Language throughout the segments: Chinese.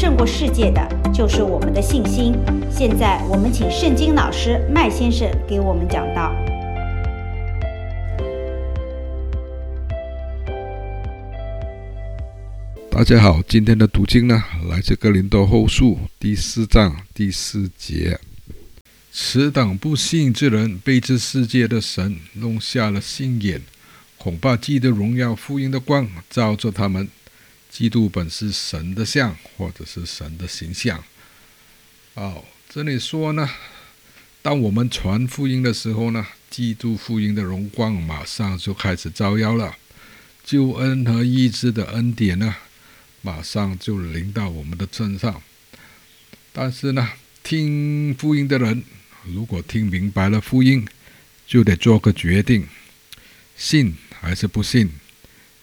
胜过世界的，就是我们的信心。现在，我们请圣经老师麦先生给我们讲道。大家好，今天的读经呢，来自哥林多后书第四章第四节。此等不信之人，被这世界的神弄瞎了心眼，恐怕基督荣耀福音的光照着他们。基督本是神的像，或者是神的形象。哦，这里说呢，当我们传福音的时候呢，基督福音的荣光马上就开始照耀了，救恩和医治的恩典呢，马上就临到我们的身上。但是呢，听福音的人，如果听明白了福音，就得做个决定，信还是不信。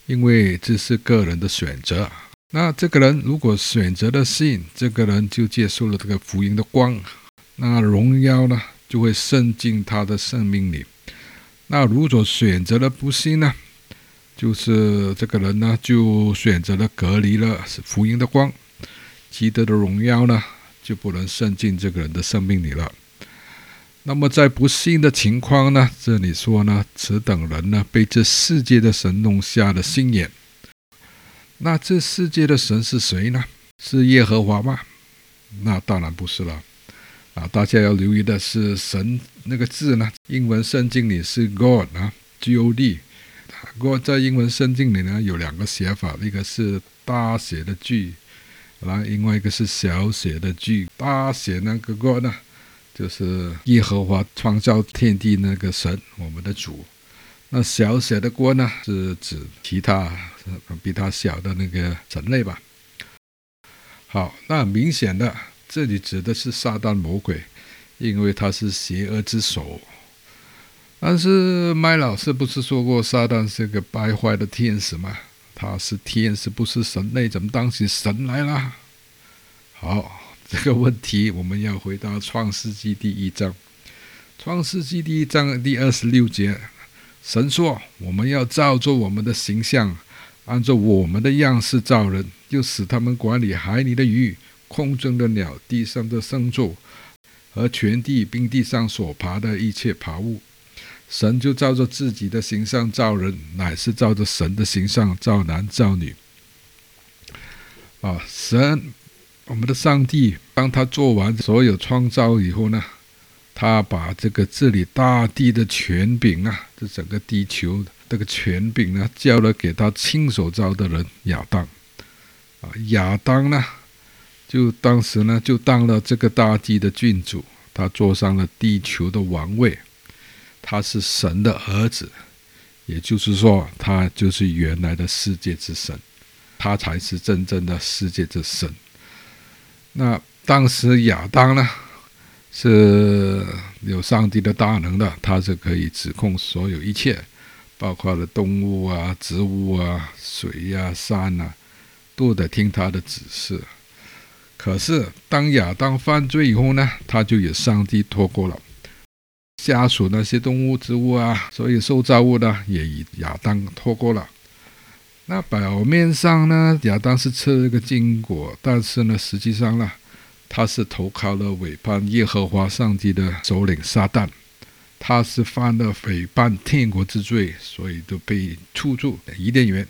因为这是个人的选择。那这个人如果选择了信，这个人就接受了这个福音的光，那荣耀呢就会渗进他的生命里。那如果选择了不信呢，就是这个人呢就选择了隔离了福音的光，基督的荣耀呢就不能渗进这个人的生命里了。那么在不幸的情况呢？这里说呢，此等人呢，被这世界的神弄瞎了心眼。那这世界的神是谁呢？是耶和华吗？那当然不是了。啊，大家要留意的是“神”那个字呢，英文圣经里是 God 啊，G-O-D。God 在英文圣经里呢有两个写法，一个是大写的 G，然后另外一个是小写的 G。大写那个 God 呢？就是耶和华创造天地那个神，我们的主。那小写的国呢，是指其他比他小的那个人类吧。好，那明显的，这里指的是撒旦魔鬼，因为他是邪恶之首。但是麦老师不是说过，撒旦是个败坏的天使吗？他是天使，不是神类，怎么当起神来了？好。这个问题，我们要回到《创世纪》第一章，《创世纪》第一章第二十六节，神说：“我们要照着我们的形象，按照我们的样式造人，就使他们管理海里的鱼、空中的鸟、地上的牲畜和全地，冰地上所爬的一切爬物。”神就照着自己的形象造人，乃是照着神的形象造男造女。啊，神。我们的上帝，当他做完所有创造以后呢，他把这个治理大地的权柄啊，这整个地球这个权柄呢，交了给他亲手造的人亚当。啊，亚当呢，就当时呢，就当了这个大地的君主，他坐上了地球的王位，他是神的儿子，也就是说，他就是原来的世界之神，他才是真正的世界之神。那当时亚当呢，是有上帝的大能的，他是可以指控所有一切，包括了动物啊、植物啊、水呀、啊、山啊，都得听他的指示。可是当亚当犯罪以后呢，他就与上帝脱钩了，下属那些动物、植物啊，所有受造物呢，也与亚当脱钩了。那表面上呢，亚当是吃了个禁果，但是呢，实际上呢，他是投靠了违叛耶和华上帝的首领撒旦，他是犯了诽谤天国之罪，所以就被处住伊甸园。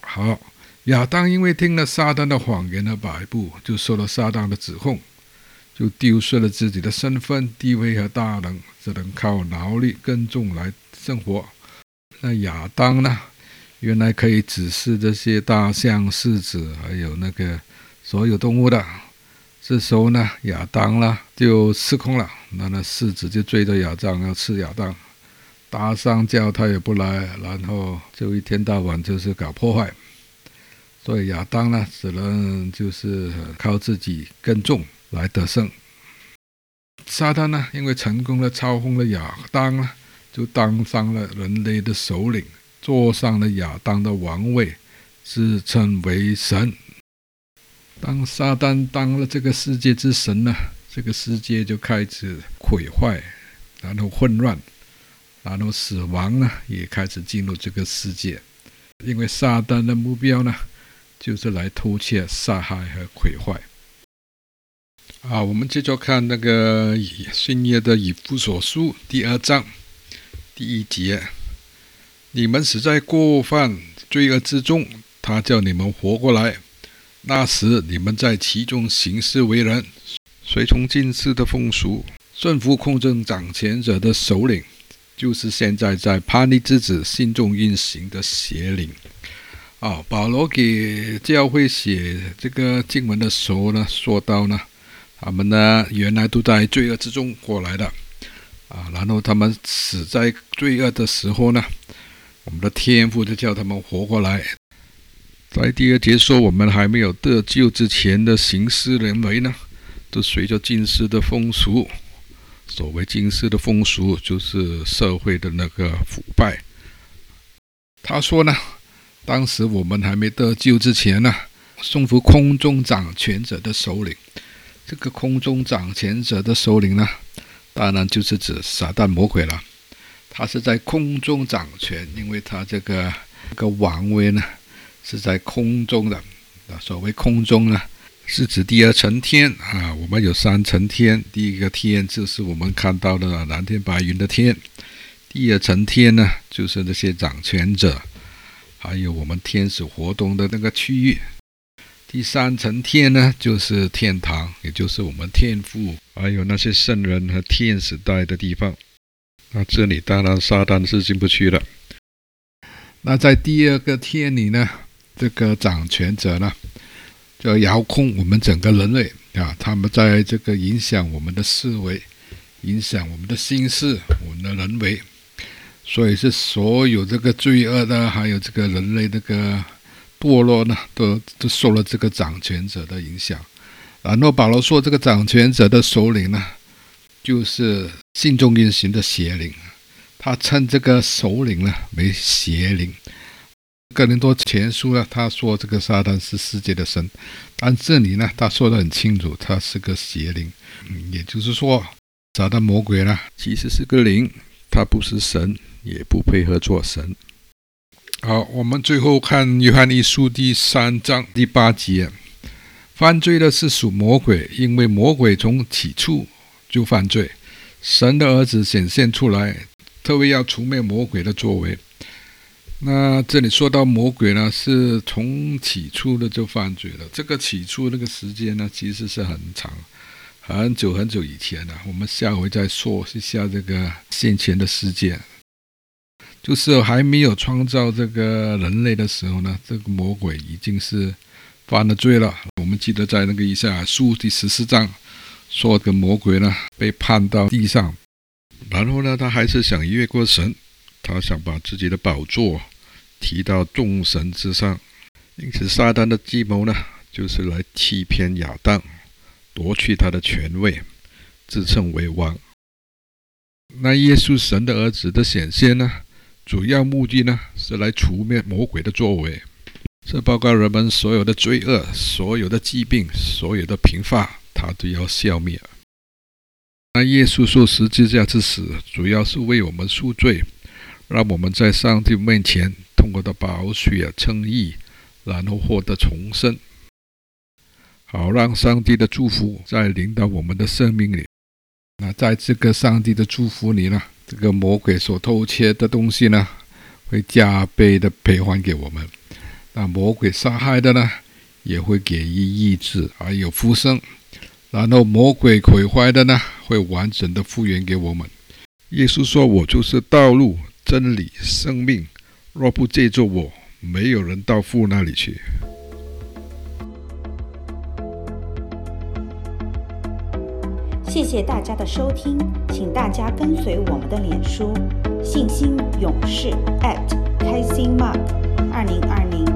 好，亚当因为听了撒旦的谎言和摆布，就受了撒旦的指控，就丢失了自己的身份、地位和大能，只能靠劳力耕种来生活。那亚当呢？原来可以指示这些大象、狮子，还有那个所有动物的。这时候呢，亚当呢就失控了，那那狮子就追着亚当要吃亚当，大象叫他也不来，然后就一天到晚就是搞破坏。所以亚当呢，只能就是靠自己耕种来得胜。撒旦呢，因为成功的操控了亚当呢，就当上了人类的首领。坐上了亚当的王位，自称为神。当撒旦当了这个世界之神呢，这个世界就开始毁坏，然后混乱，然后死亡呢也开始进入这个世界。因为撒旦的目标呢，就是来偷窃、杀害和毁坏。啊，我们接着看那个新约的以弗所书第二章第一节：你们死在过犯罪恶之中，他叫你们活过来。那时你们在其中行事为人，随从今世的风俗，顺服控制掌权者的首领，就是现在在叛逆之子心中运行的邪灵。啊，保罗给教会写这个经文的时候呢，说到呢。他们呢，原来都在罪恶之中过来的，啊，然后他们死在罪恶的时候呢，我们的天父就叫他们活过来。在第二节说，我们还没有得救之前的行事人为呢，都随着近世的风俗。所谓近世的风俗，就是社会的那个腐败。他说呢，当时我们还没得救之前呢，送服空中掌权者的首领。这个空中掌权者的首领呢，当然就是指撒旦魔鬼了。他是在空中掌权，因为他这个这个王位呢是在空中的。啊，所谓空中呢，是指第二层天啊。我们有三层天，第一个天就是我们看到的蓝天白云的天，第二层天呢就是那些掌权者，还有我们天使活动的那个区域。第三层天呢，就是天堂，也就是我们天父，还有那些圣人和天使待的地方。那这里当然撒旦是进不去了。那在第二个天里呢，这个掌权者呢，就遥控我们整个人类啊，他们在这个影响我们的思维，影响我们的心思，我们的人为，所以是所有这个罪恶的，还有这个人类这个。堕落呢，都都受了这个掌权者的影响。然后保罗说，这个掌权者的首领呢，就是信中运行的邪灵。他称这个首领呢为邪灵。哥林多前书呢，他说这个撒旦是世界的神，但这里呢，他说得很清楚，他是个邪灵。嗯，也就是说，撒旦魔鬼呢，其实是个灵，他不是神，也不配合做神。好，我们最后看约翰一书第三章第八节：犯罪的是属魔鬼，因为魔鬼从起初就犯罪。神的儿子显现出来，特别要除灭魔鬼的作为。那这里说到魔鬼呢，是从起初的就犯罪了。这个起初那个时间呢，其实是很长，很久很久以前了。我们下回再说一下这个先前的事件。就是还没有创造这个人类的时候呢，这个魔鬼已经是犯了罪了。我们记得在那个以赛亚书第十四章，说这个魔鬼呢被判到地上，然后呢他还是想越过神，他想把自己的宝座提到众神之上。因此撒旦的计谋呢，就是来欺骗亚当，夺去他的权位，自称为王。那耶稣神的儿子的显现呢？主要目的呢，是来除灭魔鬼的作为，这包括人们所有的罪恶、所有的疾病、所有的贫乏，他都要消灭。那耶稣受十字架之死，主要是为我们赎罪，让我们在上帝面前通过的宝血称义，然后获得重生，好让上帝的祝福再临到我们的生命里。那在这个上帝的祝福里呢，这个魔鬼所偷窃的东西呢，会加倍的赔还给我们；那魔鬼杀害的呢，也会给予医治，而有复生；然后魔鬼毁坏的呢，会完整的复原给我们。耶稣说：“我就是道路、真理、生命，若不借助我，没有人到父那里去。”谢谢大家的收听，请大家跟随我们的脸书“信心勇士”@开心 Mark 二零二零。